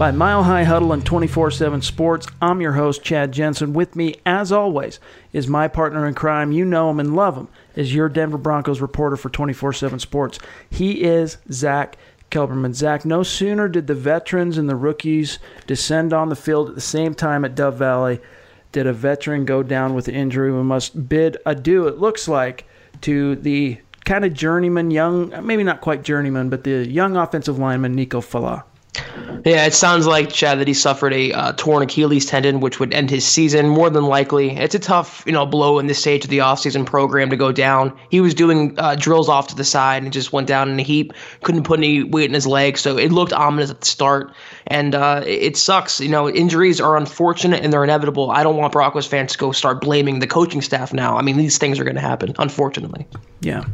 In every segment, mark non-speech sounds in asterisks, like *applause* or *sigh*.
by Mile High Huddle and 24 7 Sports. I'm your host, Chad Jensen. With me, as always, is my partner in crime. You know him and love him, is your Denver Broncos reporter for 24 7 Sports. He is Zack Kelberman. Zack, no sooner did the veterans and the rookies descend on the field at the same time at Dove Valley did a veteran go down with injury. We must bid adieu, it looks like, to the kind of journeyman, young, maybe not quite journeyman, but the young offensive lineman, Nico Falah. Yeah, it sounds like Chad that he suffered a uh, torn Achilles tendon, which would end his season more than likely. It's a tough, you know, blow in this stage of the offseason program to go down. He was doing uh, drills off to the side and just went down in a heap. Couldn't put any weight in his leg, so it looked ominous at the start. And uh, it sucks. You know, injuries are unfortunate and they're inevitable. I don't want Broncos fans to go start blaming the coaching staff now. I mean, these things are going to happen, unfortunately. Yeah.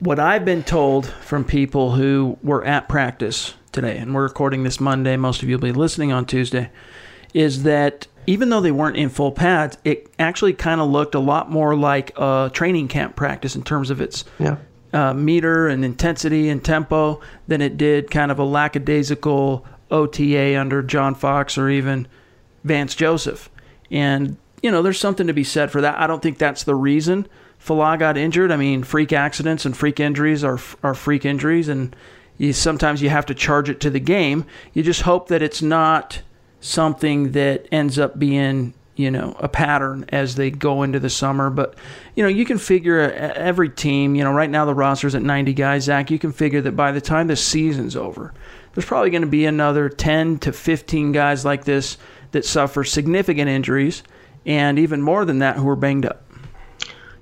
What I've been told from people who were at practice today, and we're recording this Monday, most of you will be listening on Tuesday, is that even though they weren't in full pads, it actually kind of looked a lot more like a training camp practice in terms of its Yeah. uh, meter and intensity and tempo than it did kind of a lackadaisical OTA under John Fox or even Vance Joseph. And, you know, there's something to be said for that. I don't think that's the reason Falah got injured. I mean, freak accidents and freak injuries are, are freak injuries, and you, sometimes you have to charge it to the game. You just hope that it's not something that ends up being you know a pattern as they go into the summer but you know you can figure every team you know right now the roster's at 90 guys zack you can figure that by the time the season's over there's probably going to be another 10 to 15 guys like this that suffer significant injuries and even more than that who are banged up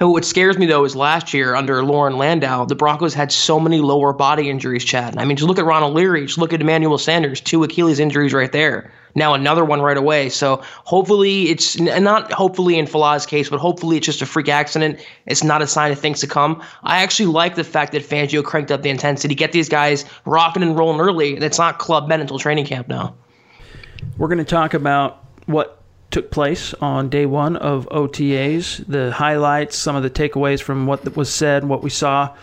What scares me though is last year under Loren Landow, the Broncos had so many lower body injuries, Chad. I mean, just look at Ronald Leary, just look at Emmanuel Sanders, two Achilles injuries right there. Now another one right away. So hopefully it's not hopefully in Falah's case, but hopefully it's just a freak accident. It's not a sign of things to come. I actually like the fact that Fangio cranked up the intensity, get these guys rocking and rolling early, it's not Club Med until training camp now. We're going to talk about what took place on day one of OTAs, the highlights, some of the takeaways from what was said, what we saw.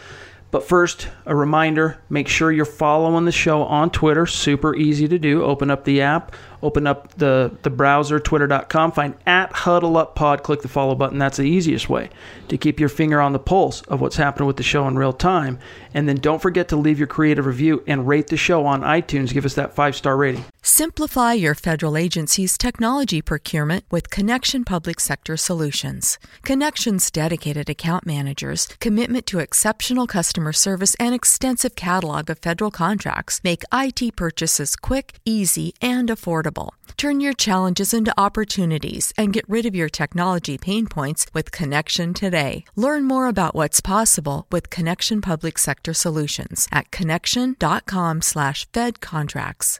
But first, a reminder make sure you're following the show on Twitter. Super easy to do. Open up the app, open up the, the browser, twitter.com, find at Huddle Up Pod, click the follow button. That's the easiest way to keep your finger on the pulse of what's happening with the show in real time. And then don't forget to leave your creative review and rate the show on iTunes. Give us that five star rating. Simplify your federal agency's technology procurement with Connection Public Sector Solutions. Connection's dedicated account managers, commitment to exceptional customer service, and extensive catalog of federal contracts make IT purchases quick, easy, and affordable. Turn your challenges into opportunities and get rid of your technology pain points with Connection today. Learn more about what's possible with Connection Public Sector Solutions at connection.com/fed contracts.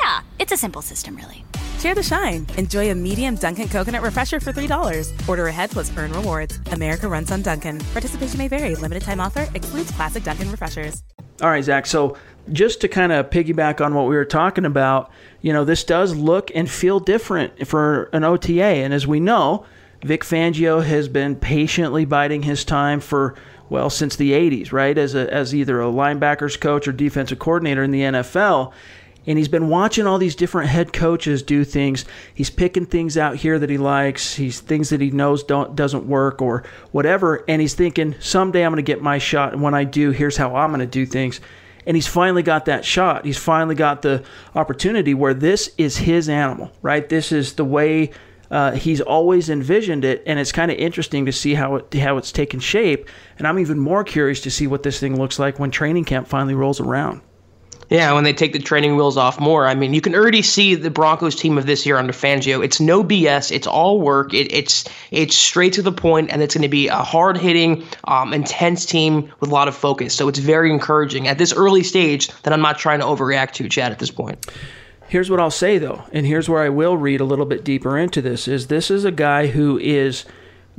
Yeah, it's a simple system, really. Share the shine. Enjoy a medium Dunkin' coconut refresher for $3. Order ahead plus earn rewards. America runs on Dunkin'. Participation may vary. Limited time offer excludes classic Dunkin' refreshers. All right, Zack. So just to kind of piggyback on what we were talking about, you know, this does look and feel different for an OTA. And as we know, Vic Fangio has been patiently biding his time for well since the 80s, right? As a, as either a linebackers coach or defensive coordinator in the NFL. And he's been watching all these different head coaches do things. He's picking things out here that he likes. He's things that he knows don't doesn't work or whatever, and he's thinking someday I'm going to get my shot, and when I do, here's how I'm going to do things. And he's finally got that shot. He's finally got the opportunity where this is his animal, right? This is the way uh, he's always envisioned it, and it's kind of interesting to see how it how it's taken shape. And I'm even more curious to see what this thing looks like when training camp finally rolls around. Yeah, when they take the training wheels off more. I mean, you can already see the Broncos team of this year under Fangio. It's no BS. It's all work. It, it's it's straight to the point, and it's going to be a hard hitting, um, intense team with a lot of focus. So it's very encouraging at this early stage that I'm not trying to overreact to, Chad, at this point. Here's what I'll say though, and here's where I will read a little bit deeper into this: is this is a guy who is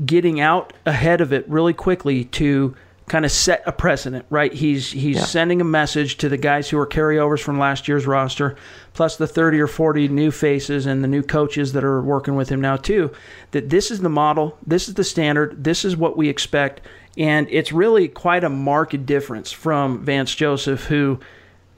getting out ahead of it really quickly to kind of set a precedent, right? He's he's yeah. sending a message to the guys who are carryovers from last year's roster, plus the 30 or 40 new faces and the new coaches that are working with him now too, that this is the model, this is the standard, this is what we expect, and it's really quite a marked difference from Vance Joseph who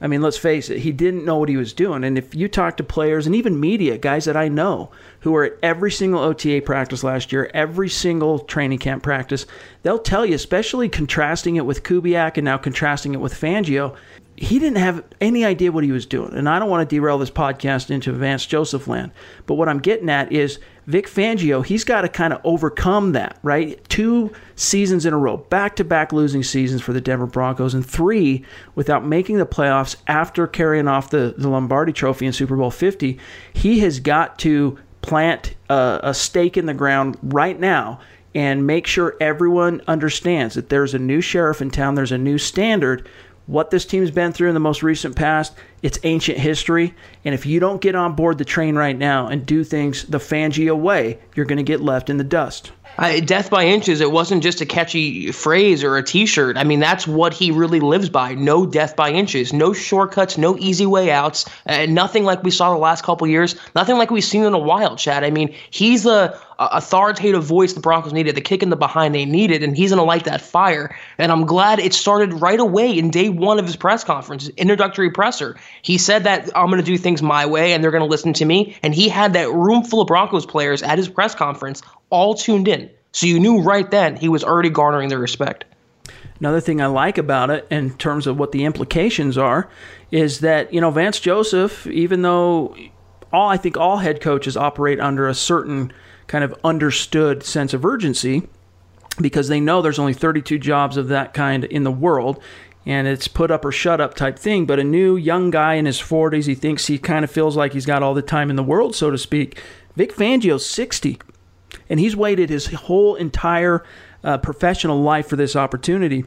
I mean, let's face it, he didn't know what he was doing. And if you talk to players and even media, guys that I know who were at every single OTA practice last year, every single training camp practice, they'll tell you, especially contrasting it with Kubiak and now contrasting it with Fangio, he didn't have any idea what he was doing. And I don't want to derail this podcast into Vance Joseph land. But what I'm getting at is Vic Fangio, he's got to kind of overcome that, right? Two seasons in a row, back to back losing seasons for the Denver Broncos, and three without making the playoffs after carrying off the, the Lombardi trophy in Super Bowl 50. He has got to plant a, a stake in the ground right now and make sure everyone understands that there's a new sheriff in town, there's a new standard what this team's been through in the most recent past, it's ancient history. And if you don't get on board the train right now and do things the Fangio way, you're going to get left in the dust. Uh, death by inches, it wasn't just a catchy phrase or a t shirt. I mean, that's what he really lives by. No death by inches, no shortcuts, no easy way outs, uh, nothing like we saw the last couple years, nothing like we've seen in a while, Chad. I mean, he's the authoritative voice the Broncos needed, the kick in the behind they needed, and he's going to light that fire. And I'm glad it started right away in day one of his press conference, introductory presser. He said that I'm going to do things my way and they're going to listen to me. And he had that room full of Broncos players at his press conference all tuned in. So you knew right then he was already garnering their respect. Another thing I like about it, in terms of what the implications are, is that you know Vance Joseph, even though all I think all head coaches operate under a certain kind of understood sense of urgency, because they know there's only 32 jobs of that kind in the world, and it's put up or shut up type thing. But a new young guy in his 40s, he thinks he kind of feels like he's got all the time in the world, so to speak. Vic Fangio's 60 and he's waited his whole entire uh, professional life for this opportunity.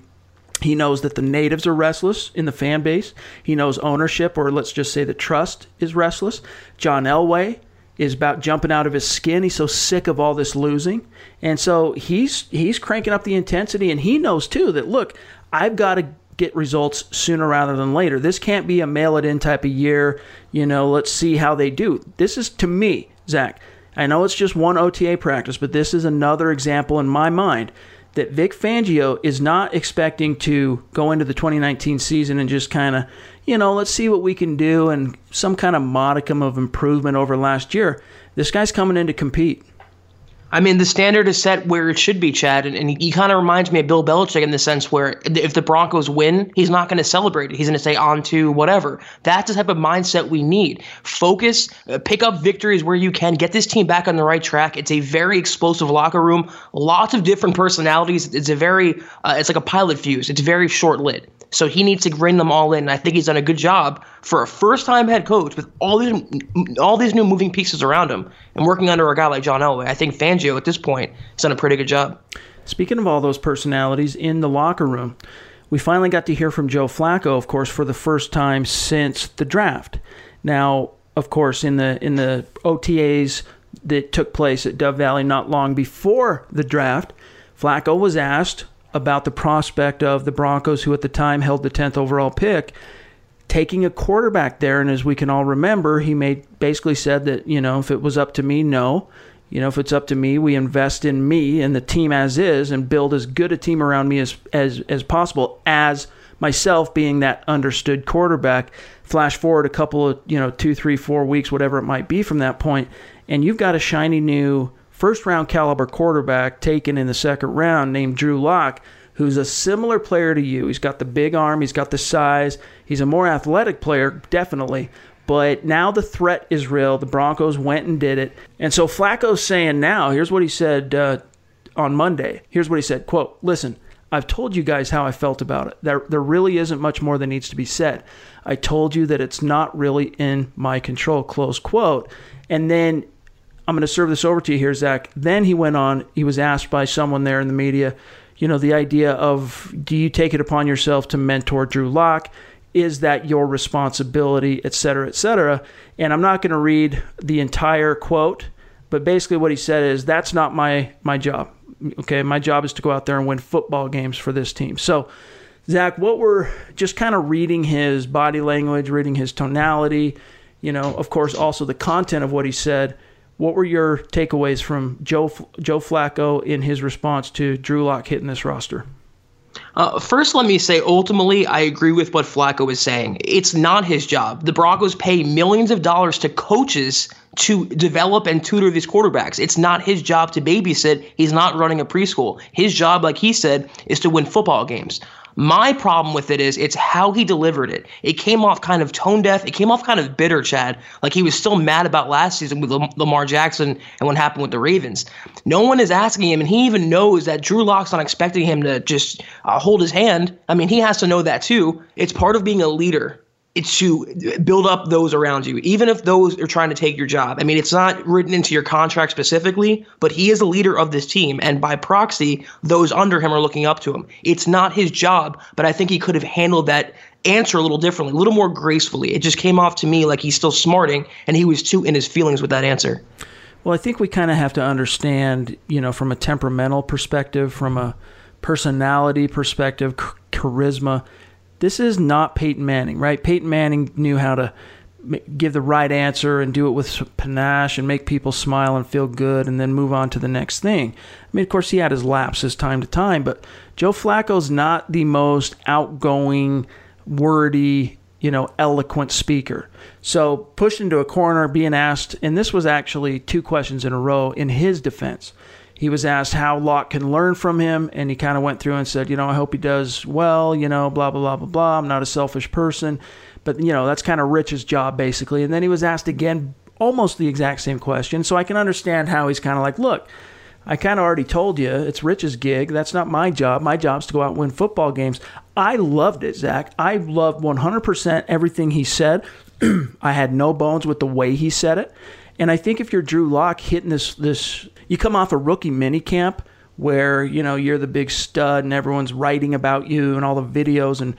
He knows that the natives are restless in the fan base. He knows ownership, or let's just say the trust, is restless. John Elway is about jumping out of his skin. He's so sick of all this losing, and so he's he's cranking up the intensity. And he knows too that look, I've got to get results sooner rather than later. This can't be a mail it in type of year. You know, let's see how they do. This is to me, Zack. I know it's just one OTA practice, but this is another example in my mind that Vic Fangio is not expecting to go into the 2019 season and just kind of, you know, let's see what we can do and some kind of modicum of improvement over last year. This guy's coming in to compete. I mean, the standard is set where it should be, Chad, and, and he, he kind of reminds me of Bill Belichick in the sense where if the Broncos win, he's not going to celebrate it. He's going to say on to whatever. That's the type of mindset we need. Focus, uh, pick up victories where you can, get this team back on the right track. It's a very explosive locker room, lots of different personalities. It's a very, uh, it's like a pilot fuse. It's very short lit. So he needs to bring them all in. And I think he's done a good job for a first-time head coach with all these all these new moving pieces around him and working under a guy like John Elway. I think Fangio at this point has done a pretty good job. Speaking of all those personalities in the locker room, we finally got to hear from Joe Flacco, of course, for the first time since the draft. Now, of course, in the in the OTAs that took place at Dove Valley not long before the draft, Flacco was asked about the prospect of the Broncos, who at the time held the 10th overall pick, taking a quarterback there. And as we can all remember, he made basically said that, you know, if it was up to me, no. You know, if it's up to me, we invest in me and the team as is and build as good a team around me as, as, as possible as myself being that understood quarterback, flash forward a couple of, you know, two, three, four weeks, whatever it might be from that point, and you've got a shiny new first round caliber quarterback taken in the second round named Drew Lock, who's a similar player to you. He's got the big arm, he's got the size, he's a more athletic player, definitely. But now the threat is real. The Broncos went and did it. And so Flacco's saying now, here's what he said uh, on Monday. Here's what he said, quote, listen, I've told you guys how I felt about it. There, there really isn't much more that needs to be said. I told you that it's not really in my control, close quote. And then I'm going to serve this over to you here, Zack. Then he went on, he was asked by someone there in the media, you know, the idea of do you take it upon yourself to mentor Drew Lock? Is that your responsibility, et cetera, et cetera? And I'm not going to read the entire quote, but basically what he said is that's not my my job. Okay, my job is to go out there and win football games for this team. So, Zack, what we're just kind of reading his body language, reading his tonality, you know, of course, also the content of what he said. What were your takeaways from Joe Joe Flacco in his response to Drew Lock hitting this roster? Uh, first, let me say, ultimately, I agree with what Flacco is saying. It's not his job. The Broncos pay millions of dollars to coaches to develop and tutor these quarterbacks. It's not his job to babysit. He's not running a preschool. His job, like he said, is to win football games. My problem with it is it's how he delivered it. It came off kind of tone deaf. It came off kind of bitter, Chad. Like he was still mad about last season with Lamar Jackson and what happened with the Ravens. No one is asking him, and he even knows that Drew Lock's not expecting him to just uh, hold his hand. I mean, he has to know that too. It's part of being a leader it's to build up those around you, even if those are trying to take your job. I mean, it's not written into your contract specifically, but he is a leader of this team, and by proxy, those under him are looking up to him. It's not his job, but I think he could have handled that answer a little differently, a little more gracefully. It just came off to me like he's still smarting, and he was too in his feelings with that answer. Well, I think we kind of have to understand, you know, from a temperamental perspective, from a personality perspective, charisma this is not Peyton Manning, right? Peyton Manning knew how to give the right answer and do it with panache and make people smile and feel good and then move on to the next thing. I mean, of course, he had his lapses time to time, but Joe Flacco's not the most outgoing, wordy, you know, eloquent speaker. So pushed into a corner, being asked, and this was actually two questions in a row in his defense he was asked how Lock can learn from him, and he kind of went through and said, you know, I hope he does well, you know, blah, blah, blah, blah, blah. I'm not a selfish person. But, you know, that's kind of Rich's job, basically. And then he was asked again almost the exact same question. So I can understand how he's kind of like, look, I kind of already told you it's Rich's gig. That's not my job. My job's to go out and win football games. I loved it, Zack. I loved 100% everything he said. *clears throat* I had no bones with the way he said it. And I think if you're Drew Lock hitting this this you come off a rookie mini camp where you know you're the big stud and everyone's writing about you and all the videos and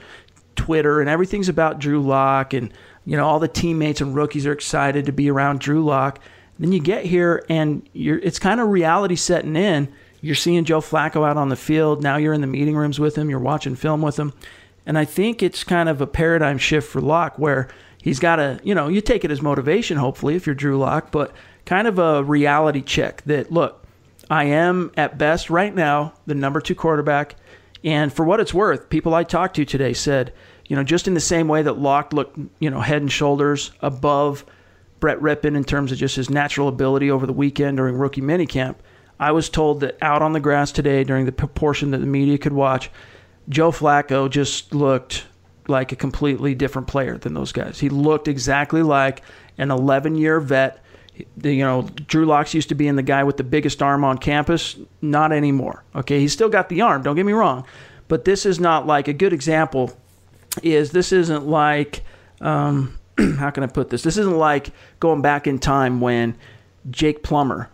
Twitter and everything's about Drew Lock and you know all the teammates and rookies are excited to be around Drew Lock. Then you get here and you're it's kind of reality setting in. You're seeing Joe Flacco out on the field. Now you're in the meeting rooms with him. You're watching film with him. And I think it's kind of a paradigm shift for Lock where he's got to, you know, you take it as motivation, hopefully, if you're Drew Lock, but kind of a reality check that, look, I am at best right now the number two quarterback. And for what it's worth, people I talked to today said, you know, just in the same way that Lock looked, you know, head and shoulders above Brett Rypien in terms of just his natural ability over the weekend during rookie minicamp, I was told that out on the grass today during the portion that the media could watch, Joe Flacco just looked like a completely different player than those guys. He looked exactly like an 11 year vet. You know, Drew Locks used to be in the guy with the biggest arm on campus. Not anymore. Okay, he's still got the arm. Don't get me wrong, but this is not like a good example. Is this isn't like um, *clears throat* how can I put this? This isn't like going back in time when Jake Plummer,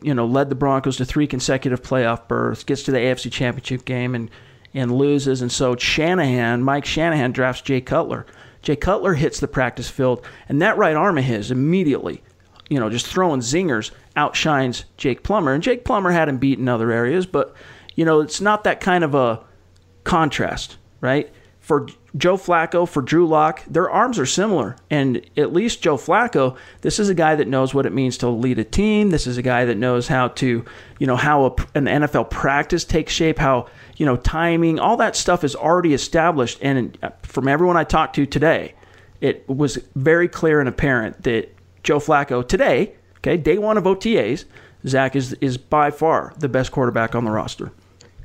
you know, led the Broncos to three consecutive playoff berths, gets to the AFC Championship game, and and loses. And so Shanahan, Mike Shanahan drafts Jay Cutler. Jay Cutler hits the practice field, and that right arm of his immediately, you know, just throwing zingers, outshines Jake Plummer. And Jake Plummer had him beat in other areas, but, you know, it's not that kind of a contrast, right? For Joe Flacco, for Drew Lock, their arms are similar. And at least Joe Flacco, this is a guy that knows what it means to lead a team. This is a guy that knows how to, you know, how a, an NFL practice takes shape, how, you know, timing, all that stuff is already established. And uh, from everyone I talked to today, it was very clear and apparent that Joe Flacco today, okay, day one of OTAs, Zack is is by far the best quarterback on the roster.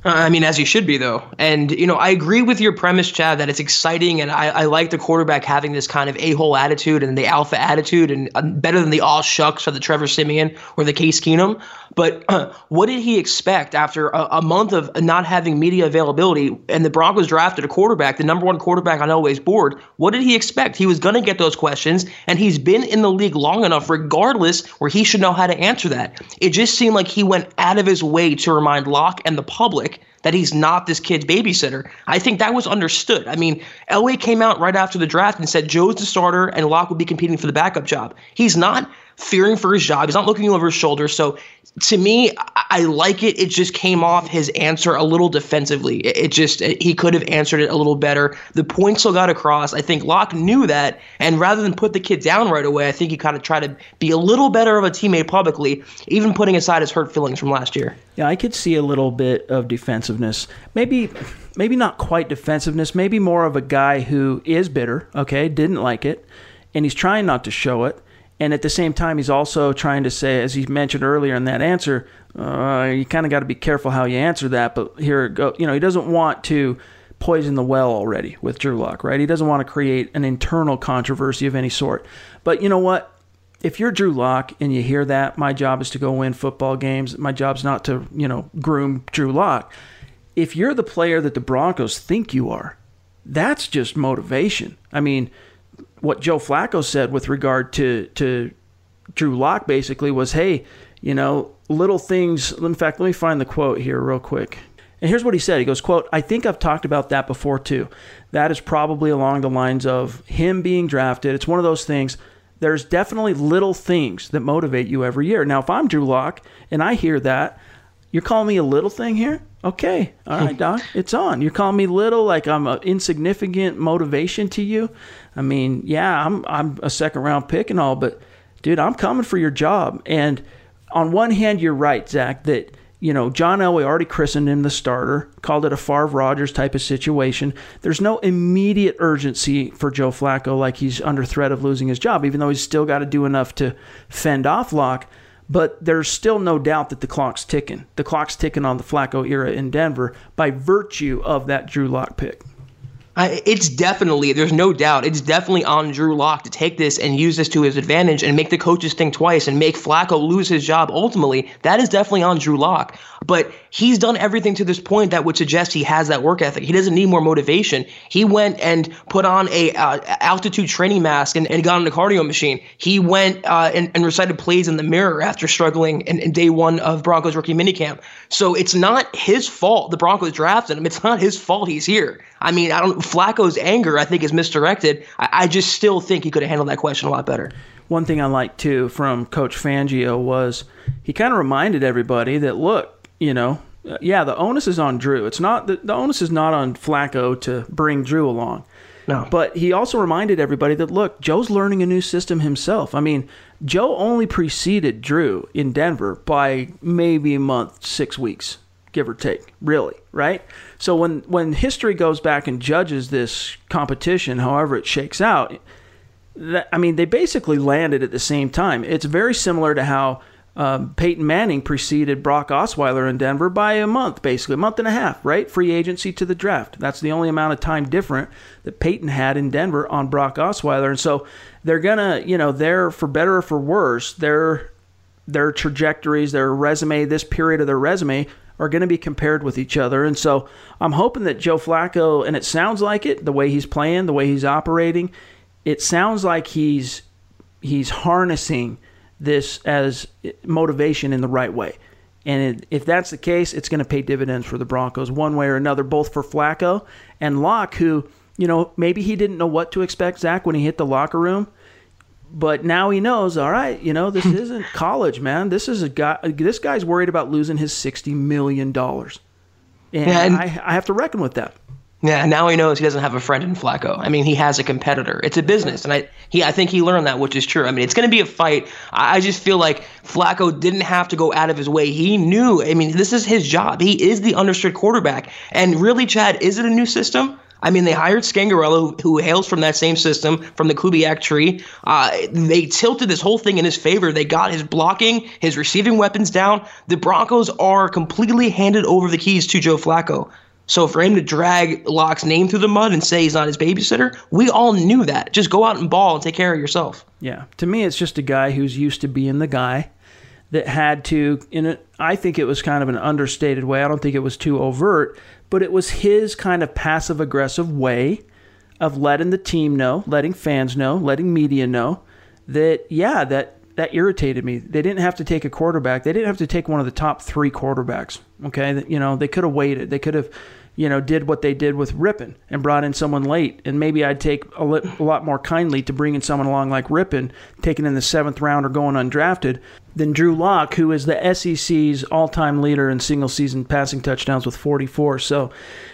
I mean, as you should be, though. And, you know, I agree with your premise, Chad, that it's exciting. And I, I like the quarterback having this kind of a hole attitude and the alpha attitude and uh, better than the all shucks of the Trevor Siemian or the Case Keenum. But uh, what did he expect after a, a, month of not having media availability and the Broncos drafted a quarterback, the number one quarterback on Elway's board? What did he expect? He was going to get those questions, and he's been in the league long enough, regardless, where he should know how to answer that. It just seemed like he went out of his way to remind Lock and the public that he's not this kid's babysitter. I think that was understood. I mean, Elway came out right after the draft and said Joe's the starter and Lock will be competing for the backup job. He's not fearing for his job. He's not looking over his shoulder. So to me, I like it. It just came off his answer a little defensively. It just he could have answered it a little better. The point still got across. I think Lock knew that, and rather than put the kid down right away, I think he kind of tried to be a little better of a teammate publicly, even putting aside his hurt feelings from last year. Yeah, I could see a little bit of defensiveness. Maybe maybe not quite defensiveness, maybe more of a guy who is bitter, okay, didn't like it, and he's trying not to show it and at the same time, he's also trying to say, as he mentioned earlier in that answer, uh, you kind of got to be careful how you answer that. But here it go. You know, he doesn't want to poison the well already with Drew Lock, right? He doesn't want to create an internal controversy of any sort. But you know what? If you're Drew Lock and you hear that, my job is to go win football games. My job's not to, you know, groom Drew Lock. If you're the player that the Broncos think you are, that's just motivation. I mean, what Joe Flacco said with regard to to Drew Lock basically was, hey, you know, little things. In fact, let me find the quote here real quick. And here's what he said. He goes, quote, I think I've talked about that before too. That is probably along the lines of him being drafted. It's one of those things. There's definitely little things that motivate you every year. Now, if I'm Drew Lock and I hear that, you're calling me a little thing here? Okay. All right, hmm. Doc. It's on. You're calling me little, like I'm an insignificant motivation to you. I mean, yeah, I'm I'm a second round pick and all, but dude, I'm coming for your job. And on one hand, you're right, Zack, that you know John Elway already christened him the starter, called it a Favre Rodgers type of situation. There's no immediate urgency for Joe Flacco, like he's under threat of losing his job, even though he's still got to do enough to fend off Lock. But there's still no doubt that the clock's ticking. The clock's ticking on the Flacco era in Denver by virtue of that Drew Lock pick. It's definitely, there's no doubt, it's definitely on Drew Lock to take this and use this to his advantage and make the coaches think twice and make Flacco lose his job ultimately. That is definitely on Drew Lock. But he's done everything to this point that would suggest he has that work ethic. He doesn't need more motivation. He went and put on a uh, altitude training mask and, and, got on a cardio machine. He went uh, and, and, recited plays in the mirror after struggling in, in day one of Broncos rookie minicamp. So it's not his fault the Broncos drafted him. It's not his fault he's here. I mean, I don't. Flacco's anger, I think, is misdirected. I, I just still think he could have handled that question a lot better. One thing I liked too from Coach Fangio was he kind of reminded everybody that look, you know, uh, yeah, the onus is on Drew. It's not the, the onus is not on Flacco to bring Drew along. No. But he also reminded everybody that look, Joe's learning a new system himself. I mean, Joe only preceded Drew in Denver by maybe a month, six weeks give or take, really, right? So when when history goes back and judges this competition, however it shakes out, that, I mean, they basically landed at the same time. It's very similar to how um, Peyton Manning preceded Brock Osweiler in Denver by a month, basically a month and a half, right? Free agency to the draft. That's the only amount of time different that Peyton had in Denver on Brock Osweiler, and so they're gonna, you know, they're for better or for worse, their their trajectories, their resume, this period of their resume are going to be compared with each other. And so I'm hoping that Joe Flacco, and it sounds like it, the way he's playing, the way he's operating, it sounds like he's he's harnessing this as motivation in the right way. And if that's the case, it's going to pay dividends for the Broncos one way or another, both for Flacco and Lock, who, you know, maybe he didn't know what to expect, Zack, when he hit the locker room but now he knows all right you know this hmm. isn't college man this is a guy this guy's worried about losing his 60 million dollars and, yeah, and I, I have to reckon with that Yeah, now he knows he doesn't have a friend in Flacco. I mean, he has a competitor. It's a business, and I he I think he learned that, which is true. I mean, it's going to be a fight. I, I just feel like Flacco didn't have to go out of his way. He knew. I mean, this is his job. He is the understood quarterback. And really, Chad, is it a new system? I mean, they hired Scangarello, who, hails from that same system, from the Kubiak tree. Uh, they tilted this whole thing in his favor. They got his blocking, his receiving weapons down. The Broncos are completely handed over the keys to Joe Flacco. So for him to drag Lock's name through the mud and say he's not his babysitter, we all knew that. Just go out and ball and take care of yourself. Yeah. To me, it's just a guy who's used to being the guy that had to, in a, I think it was kind of an understated way. I don't think it was too overt, but it was his kind of passive aggressive way of letting the team know, letting fans know, letting media know that, yeah, that that irritated me. They didn't have to take a quarterback. They didn't have to take one of the top three quarterbacks. Okay, you know they could have waited. They could have you know, did what they did with Rypien and brought in someone late. And maybe I'd take a, li- a lot more kindly to bringing someone along like Rypien, taken in the seventh round or going undrafted, than Drew Lock, who is the SEC's all-time leader in single-season passing touchdowns with 44. So,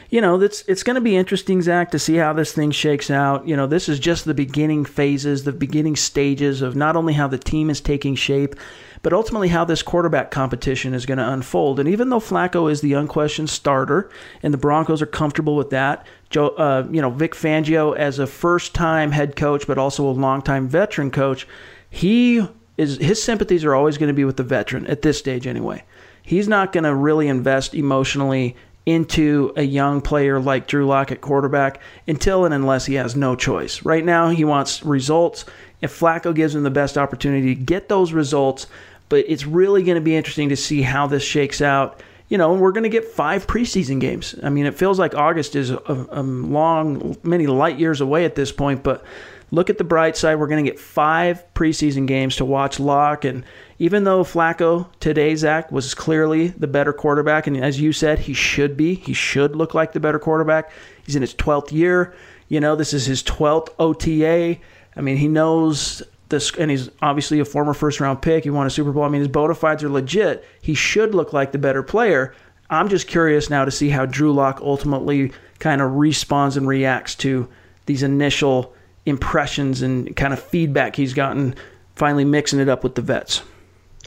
you know, it's it's going to be interesting, Zack, to see how this thing shakes out. You know, this is just the beginning phases, the beginning stages of not only how the team is taking shape but ultimately how this quarterback competition is going to unfold. And even though Flacco is the unquestioned starter, and the Broncos are comfortable with that, Joe, uh, you know, Vic Fangio as a first-time head coach, but also a long-time veteran coach, he is his sympathies are always going to be with the veteran at this stage anyway. He's not going to really invest emotionally into a young player like Drew Lock at quarterback until and unless he has no choice. Right now, he wants results. If Flacco gives him the best opportunity to get those results, but it's really going to be interesting to see how this shakes out. You know, we're going to get five preseason games. I mean, it feels like August is a, a long, many light years away at this point, but look at the bright side. We're going to get five preseason games to watch Lock. And even though Flacco today, Zack, was clearly the better quarterback, and as you said, he should be, he should look like the better quarterback. He's in his 12th year. You know, this is his 12th OTA. I mean, he knows this, and he's obviously a former first round pick. He won a Super Bowl. I mean, his bona fides are legit. He should look like the better player. I'm just curious now to see how Drew Lock ultimately kind of responds and reacts to these initial impressions and kind of feedback he's gotten, finally mixing it up with the vets.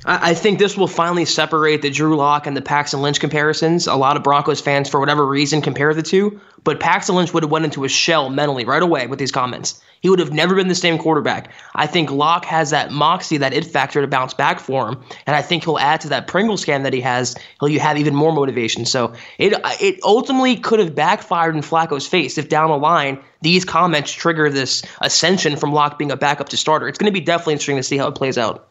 I think this will finally separate the Drew Lock and the Paxton Lynch comparisons. A lot of Broncos fans, for whatever reason, compare the two, but Paxton Lynch would have went into a shell mentally right away with these comments. He would have never been the same quarterback. I think Lock has that moxie, that it factor to bounce back for him, and I think he'll add to that Pringle scan that he has. He'll have even more motivation. So it it ultimately could have backfired in Flacco's face if down the line these comments trigger this ascension from Lock being a backup to starter. It's going to be definitely interesting to see how it plays out.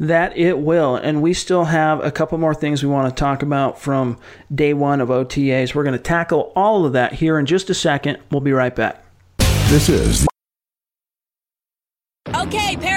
That it will. And we still have a couple more things we want to talk about from day one of OTAs. We're going to tackle all of that here in just a second. We'll be right back. This is Okay,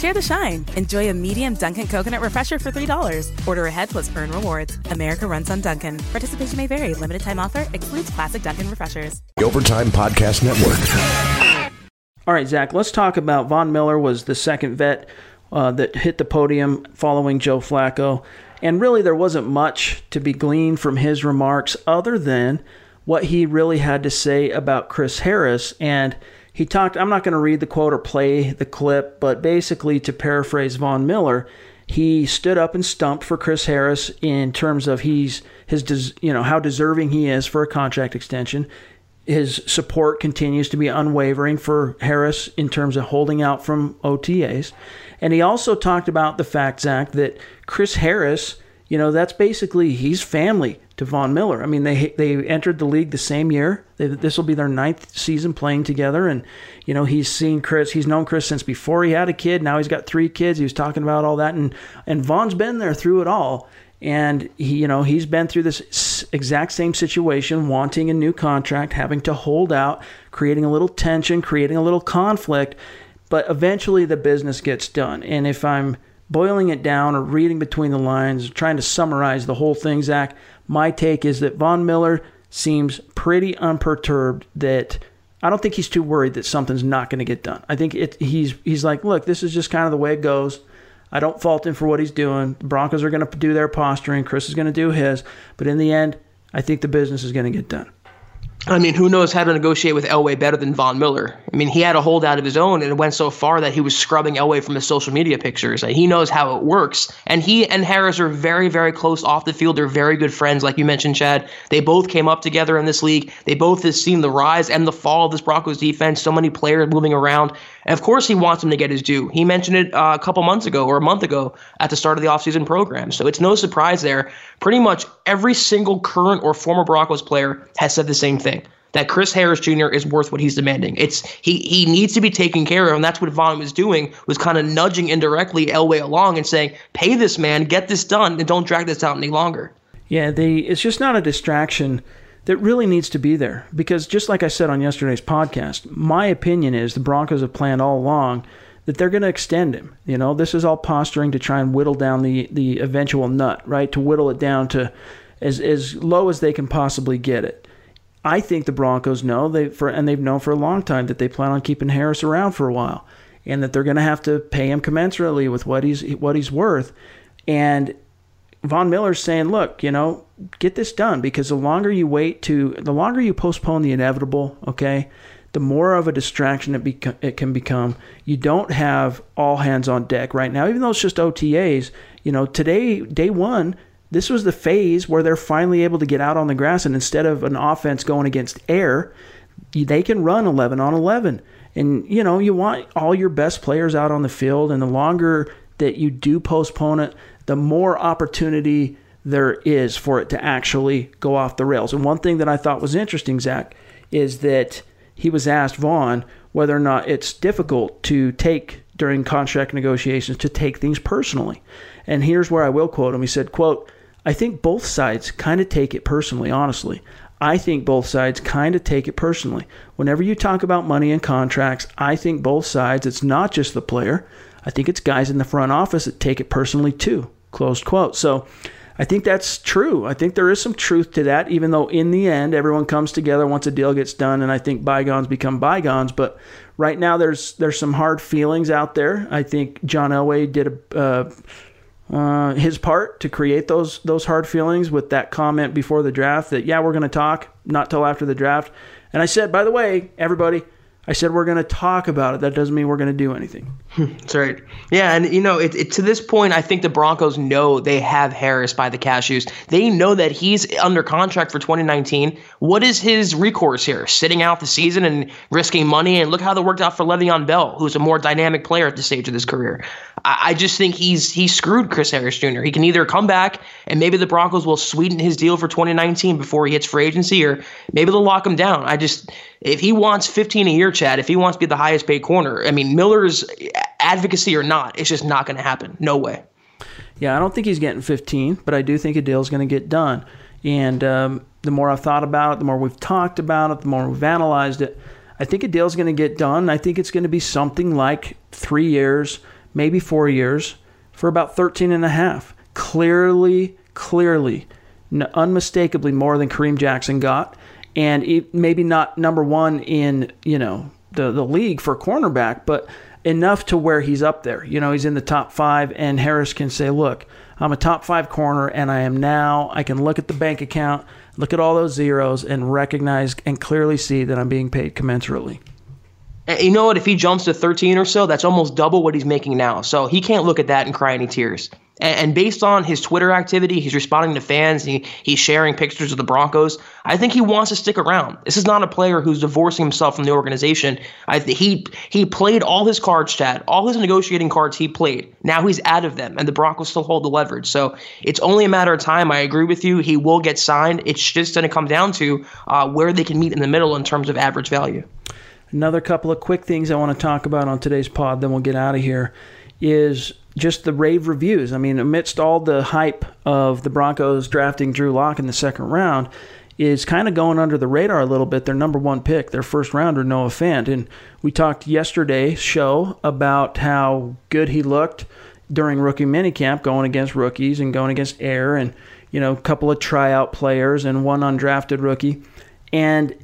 Share the shine. Enjoy a medium Dunkin' coconut refresher for $3. Order ahead plus earn rewards. America runs on Dunkin'. Participation may vary. Limited time offer excludes classic Dunkin' refreshers. the Overtime Podcast Network. All right, Zack, let's talk about Von Miller was the second vet uh, that hit the podium following Joe Flacco. And really, there wasn't much to be gleaned from his remarks other than what he really had to say about Chris Harris. And he talked, I'm not going to read the quote or play the clip, but basically, to paraphrase Von Miller, he stood up and stumped for Chris Harris in terms of he's his you know how deserving he is for a contract extension. his support continues to be unwavering for Harris in terms of holding out from OTAs. And he also talked about the fact, Zack, that Chris Harris, you know, that's basically he's family to Von Miller. I mean, they they entered the league the same year. This will be their ninth season playing together, and you know he's seen Chris. He's known Chris since before he had a kid. Now he's got three kids. He was talking about all that, and and Von's been there through it all. And he, you know, he's been through this exact same situation, wanting a new contract, having to hold out, creating a little tension, creating a little conflict. But eventually, the business gets done. And if I'm boiling it down or reading between the lines, trying to summarize the whole thing, Zack, my take is that Von Miller seems pretty unperturbed that I don't think he's too worried that something's not going to get done. I think it, he's he's like, look, this is just kind of the way it goes. I don't fault him for what he's doing. The Broncos are going to do their posturing. Chris is going to do his. But in the end, I think the business is going to get done. I mean, who knows how to negotiate with Elway better than Von Miller? I mean, he had a holdout of his own, and it went so far that he was scrubbing Elway from his social media pictures. He knows how it works, and he and Harris are very, very close off the field. They're very good friends, like you mentioned, Chad. They both came up together in this league. They both have seen the rise and the fall of this Broncos defense. So many players moving around. And of course, he wants him to get his due. He mentioned it uh, a couple months ago or a month ago at the start of the offseason program. So it's no surprise there. Pretty much every single current or former Broncos player has said the same thing that Chris Harris Jr. is worth what he's demanding. It's he he needs to be taken care of, and that's what Von was doing was kind of nudging indirectly Elway along and saying, "Pay this man, get this done, and don't drag this out any longer." Yeah, it's just not a distraction that really needs to be there because just like I said on yesterday's podcast, my opinion is the Broncos have planned all along that they're going to extend him. You know, this is all posturing to try and whittle down the the eventual nut, right? To whittle it down to as as low as they can possibly get it. I think the Broncos know they for and they've known for a long time that they plan on keeping Harris around for a while, and that they're going to have to pay him commensurately with what he's what he's worth. And Von Miller's saying, look, you know, get this done because the longer you wait to, the longer you postpone the inevitable, okay, the more of a distraction it, beca- it can become. You don't have all hands on deck right now, even though it's just OTAs. You know, today, day one, this was the phase where they're finally able to get out on the grass, and instead of an offense going against air, they can run 11 on 11. And, you know, you want all your best players out on the field, and the longer that you do postpone it, the more opportunity there is for it to actually go off the rails. And one thing that I thought was interesting, Zack, is that he was asked, Von whether or not it's difficult to take during contract negotiations to take things personally. And here's where I will quote him. He said, quote, I think both sides kind of take it personally, honestly. I think both sides kind of take it personally. Whenever you talk about money and contracts, I think both sides, it's not just the player. I think it's guys in the front office that take it personally too. Closed quote. So I think that's true. I think there is some truth to that, even though in the end everyone comes together once a deal gets done, and I think bygones become bygones. But right now there's there's some hard feelings out there. I think John Elway did a. Uh, uh, his part to create those those hard feelings with that comment before the draft that yeah we're going to talk not till after the draft and i said by the way everybody i said we're going to talk about it. That doesn't mean we're going to do anything. *laughs* That's right. Yeah and you know it, it, to this point i think the broncos know they have harris by the cashews. They know that he's under contract for 2019 what is his recourse here? Sitting out the season and risking money and look how that worked out for le'veon bell who's a more dynamic player at this stage of his career. I just think he's he's screwed Chris Harris Jr. He can either come back and maybe the Broncos will sweeten his deal for 2019 before he hits free agency, or maybe they'll lock him down. I just if he wants 15 a year, Chad, if he wants to be the highest paid corner, I mean Miller's advocacy or not, it's just not going to happen. No way. Yeah, I don't think he's getting 15, but I do think a deal is going to get done. And um, the more I've thought about it, the more we've talked about it, the more we've analyzed it. I think a deal is going to get done. I think it's going to be something like three years maybe four years, for about 13 and a half. Clearly, clearly, unmistakably more than Kareem Jackson got. And maybe not number one in, you know, the, the league for cornerback, but enough to where he's up there. You know, he's in the top five, and Harris can say, look, I'm a top five corner, and I am now, I can look at the bank account, look at all those zeros, and recognize and clearly see that I'm being paid commensurately you know what? If he jumps to 13 or so, that's almost double what he's making now. So he can't look at that and cry any tears. And, based on his Twitter activity, he's responding to fans. He, he's sharing pictures of the Broncos. I think he wants to stick around. This is not a player who's divorcing himself from the organization. I he he played all his cards, Chad, all his negotiating cards. He played. Now he's out of them, and the Broncos still hold the leverage. So it's only a matter of time. I agree with you. He will get signed. It's just going to come down to uh, where they can meet in the middle in terms of average value. Another couple of quick things I want to talk about on today's pod, then we'll get out of here, is just the rave reviews. I mean, amidst all the hype of the Broncos drafting Drew Lock in the second round, is kind of going under the radar a little bit. Their number one pick, their first rounder, Noah Fant. And we talked yesterday show about how good he looked during rookie minicamp, going against rookies and going against air and you know a couple of tryout players and one undrafted rookie. And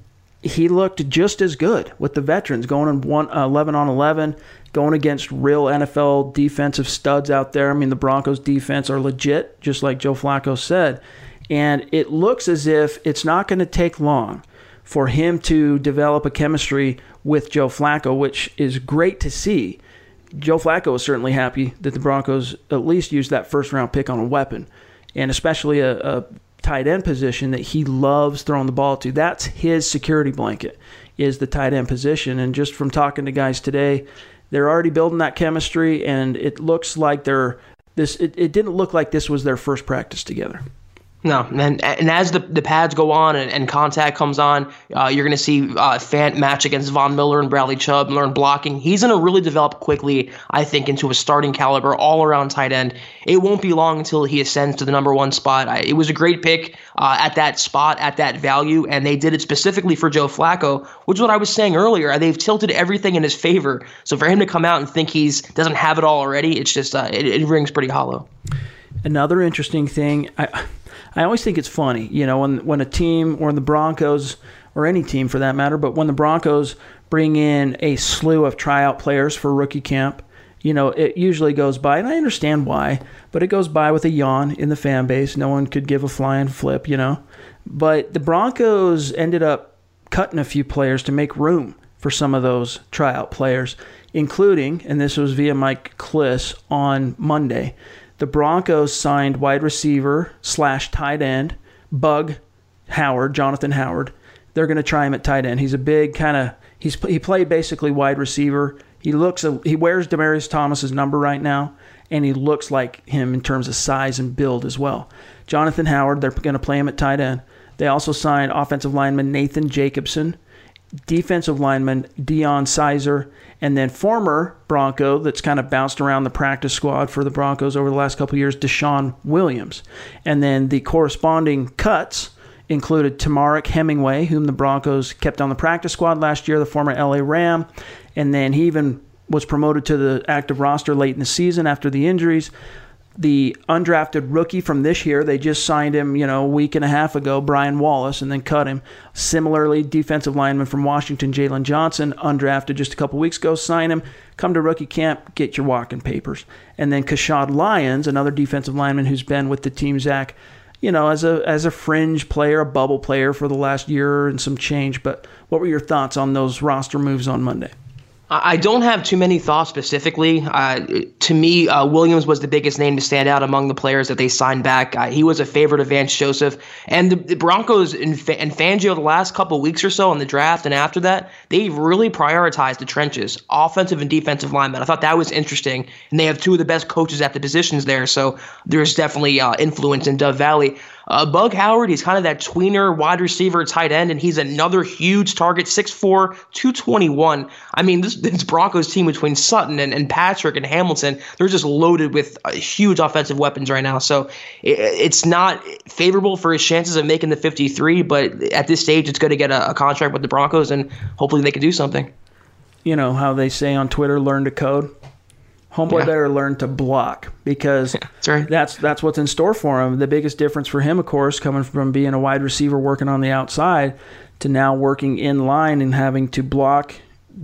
he looked just as good with the veterans going in one, uh, 11 on 11 going against real NFL defensive studs out there. I mean, the Broncos defense are legit, just like Joe Flacco said. And it looks as if it's not going to take long for him to develop a chemistry with Joe Flacco, which is great to see. Joe Flacco is certainly happy that the Broncos at least used that first round pick on a weapon, and especially a, a tight end position that he loves throwing the ball to. That's his security blanket is the tight end position. And just from talking to guys today, they're already building that chemistry, and it looks like they're this. It, it didn't look like this was their first practice together. No, and and as the, the pads go on and, and contact comes on, uh, you're going to see uh, Fant match against Von Miller and Bradley Chubb, learn blocking. He's going to really develop quickly, I think, into a starting caliber all around tight end. It won't be long until he ascends to the number one spot. I, it was a great pick uh, at that spot, at that value, and they did it specifically for Joe Flacco, which is what I was saying earlier. They've tilted everything in his favor. So for him to come out and think he's doesn't have it all already, it's just uh, it, it rings pretty hollow. Another interesting thing. I, I always think it's funny, you know, when when a team or the Broncos or any team for that matter, but when the Broncos bring in a slew of tryout players for rookie camp, you know, it usually goes by, and I understand why, but it goes by with a yawn in the fan base. No one could give a flying flip, you know. But the Broncos ended up cutting a few players to make room for some of those tryout players, including, and this was via Mike Klis on Monday, the Broncos signed wide receiver slash tight end Bug Howard, Jonathan Howard. They're going to try him at tight end. He's a big kind of he's he played basically wide receiver. He looks he wears Demaryius Thomas's number right now, and he looks like him in terms of size and build as well. Jonathan Howard, they're going to play him at tight end. They also signed offensive lineman Nathan Jacobson, defensive lineman Deyon Sizer, and then former Bronco that's kind of bounced around the practice squad for the Broncos over the last couple years, DeShawn Williams. And then the corresponding cuts included Temarrick Hemingway, whom the Broncos kept on the practice squad last year, the former LA Ram. And then he even was promoted to the active roster late in the season after the injuries the undrafted rookie from this year. They just signed him, you know, a week and a half ago, Brian Wallace, and then cut him. Similarly, defensive lineman from Washington, Jalen Johnson, undrafted just a couple weeks ago, sign him. Come to rookie camp, get your walking papers. And then Caushaud Lyons, another defensive lineman who's been with the team, Zack, you know, as a as a fringe player, a bubble player for the last year and some change. But what were your thoughts on those roster moves on Monday? I don't have too many thoughts specifically. Uh, to me, uh, Williams was the biggest name to stand out among the players that they signed back. Uh, he was a favorite of Vance Joseph. And the, the Broncos and, and Fangio, the last couple weeks or so in the draft and after that, they really prioritized the trenches, offensive and defensive linemen. I thought that was interesting. And they have two of the best coaches at the positions there. So there's definitely uh, influence in Dove Valley. Uh, Bug Howard, he's kind of that tweener wide receiver tight end, and he's another huge target, 6'4, 221. I mean, this, this Broncos team between Sutton and, and Patrick and Hamilton, they're just loaded with uh, huge offensive weapons right now. So it, it's not favorable for his chances of making the 53, but at this stage, it's going to get a, a contract with the Broncos, and hopefully they can do something. You know how they say on Twitter, learn to code? Homeboy yeah. better learn to block because *laughs* that's, right. that's that's what's in store for him. The biggest difference for him, of course, coming from being a wide receiver working on the outside to now working in line and having to block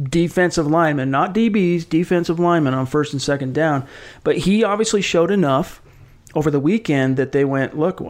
defensive linemen, not DBs, defensive linemen on first and second down. But he obviously showed enough over the weekend that they went, look,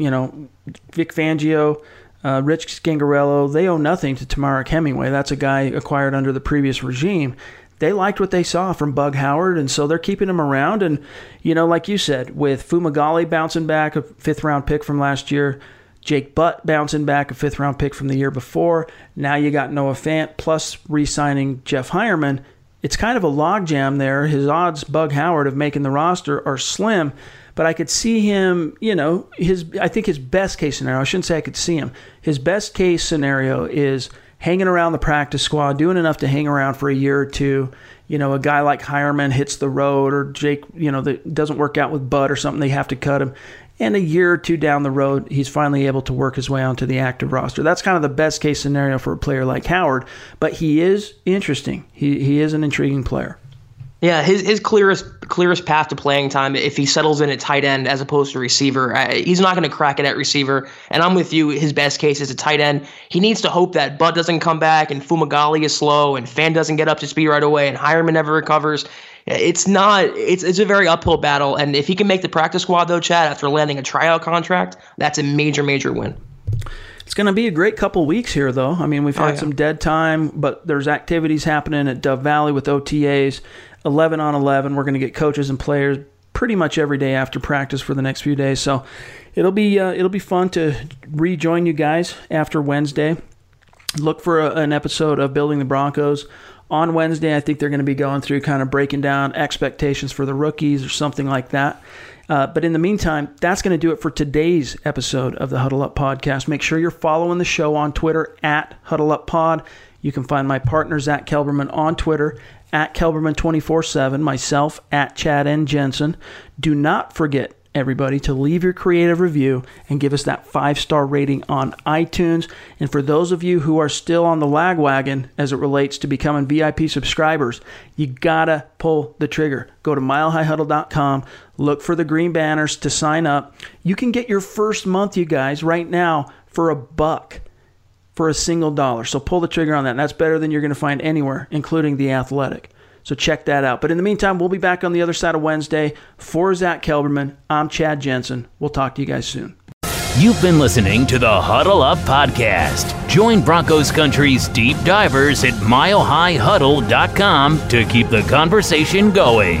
you know, Vic Fangio, uh, Rich Scangarello, they owe nothing to Temarrick Hemingway. That's a guy acquired under the previous regime they liked what they saw from Bug Howard, and so they're keeping him around. And you know, like you said, with Fumagalli bouncing back, a fifth round pick from last year, Jake Butt bouncing back, a fifth round pick from the year before. Now you got Noah Fant plus re-signing Jeff Heuerman. It's kind of a logjam there. His odds, Bug Howard, of making the roster are slim but I could see him, you know, his I think his best case scenario, I shouldn't say I could see him. His best case scenario is hanging around the practice squad, doing enough to hang around for a year or two. You know, a guy like Heuerman hits the road or Jake, you know, that doesn't work out with Butt or something, they have to cut him. And a year or two down the road, he's finally able to work his way onto the active roster. That's kind of the best case scenario for a player like Howard. But he is interesting. He, he is an intriguing player. Yeah, his his clearest clearest path to playing time if he settles in at tight end as opposed to receiver. Uh, he's not going to crack it at receiver. And I'm with you. His best case is a tight end. He needs to hope that Butt doesn't come back and Fumagalli is slow and Fant doesn't get up to speed right away and Heuerman never recovers. It's not. It's it's a very uphill battle. And if he can make the practice squad though, Chad, after landing a tryout contract, that's a major major win. It's going to be a great couple weeks here, though. I mean, we've had oh, yeah. some dead time, but there's activities happening at Dove Valley with OTAs. 11 on 11. We're going to get coaches and players pretty much every day after practice for the next few days. So it'll be uh, it'll be fun to rejoin you guys after Wednesday. Look for a, an episode of Building the Broncos on Wednesday. I think they're going to be going through kind of breaking down expectations for the rookies or something like that. Uh, but in the meantime, that's going to do it for today's episode of the Huddle Up Podcast. Make sure you're following the show on Twitter at Huddle Up Pod. You can find my partner, Zack Kelberman, on Twitter at Kelberman 24 7, myself at Chad N. Jensen. Do not forget, everybody, to leave your creative review and give us that five star rating on iTunes. And for those of you who are still on the lag wagon as it relates to becoming VIP subscribers, you gotta pull the trigger. Go to milehighhuddle.com, look for the green banners to sign up. You can get your first month, you guys, right now for a buck for a single dollar. So pull the trigger on that. That's better than you're going to find anywhere, including the athletic. So check that out. But in the meantime, we'll be back on the other side of Wednesday. For Zack Kelberman, I'm Chad Jensen. We'll talk to you guys soon. You've been listening to the Huddle Up Podcast. Join Broncos Country's deep divers at milehighhuddle.com to keep the conversation going.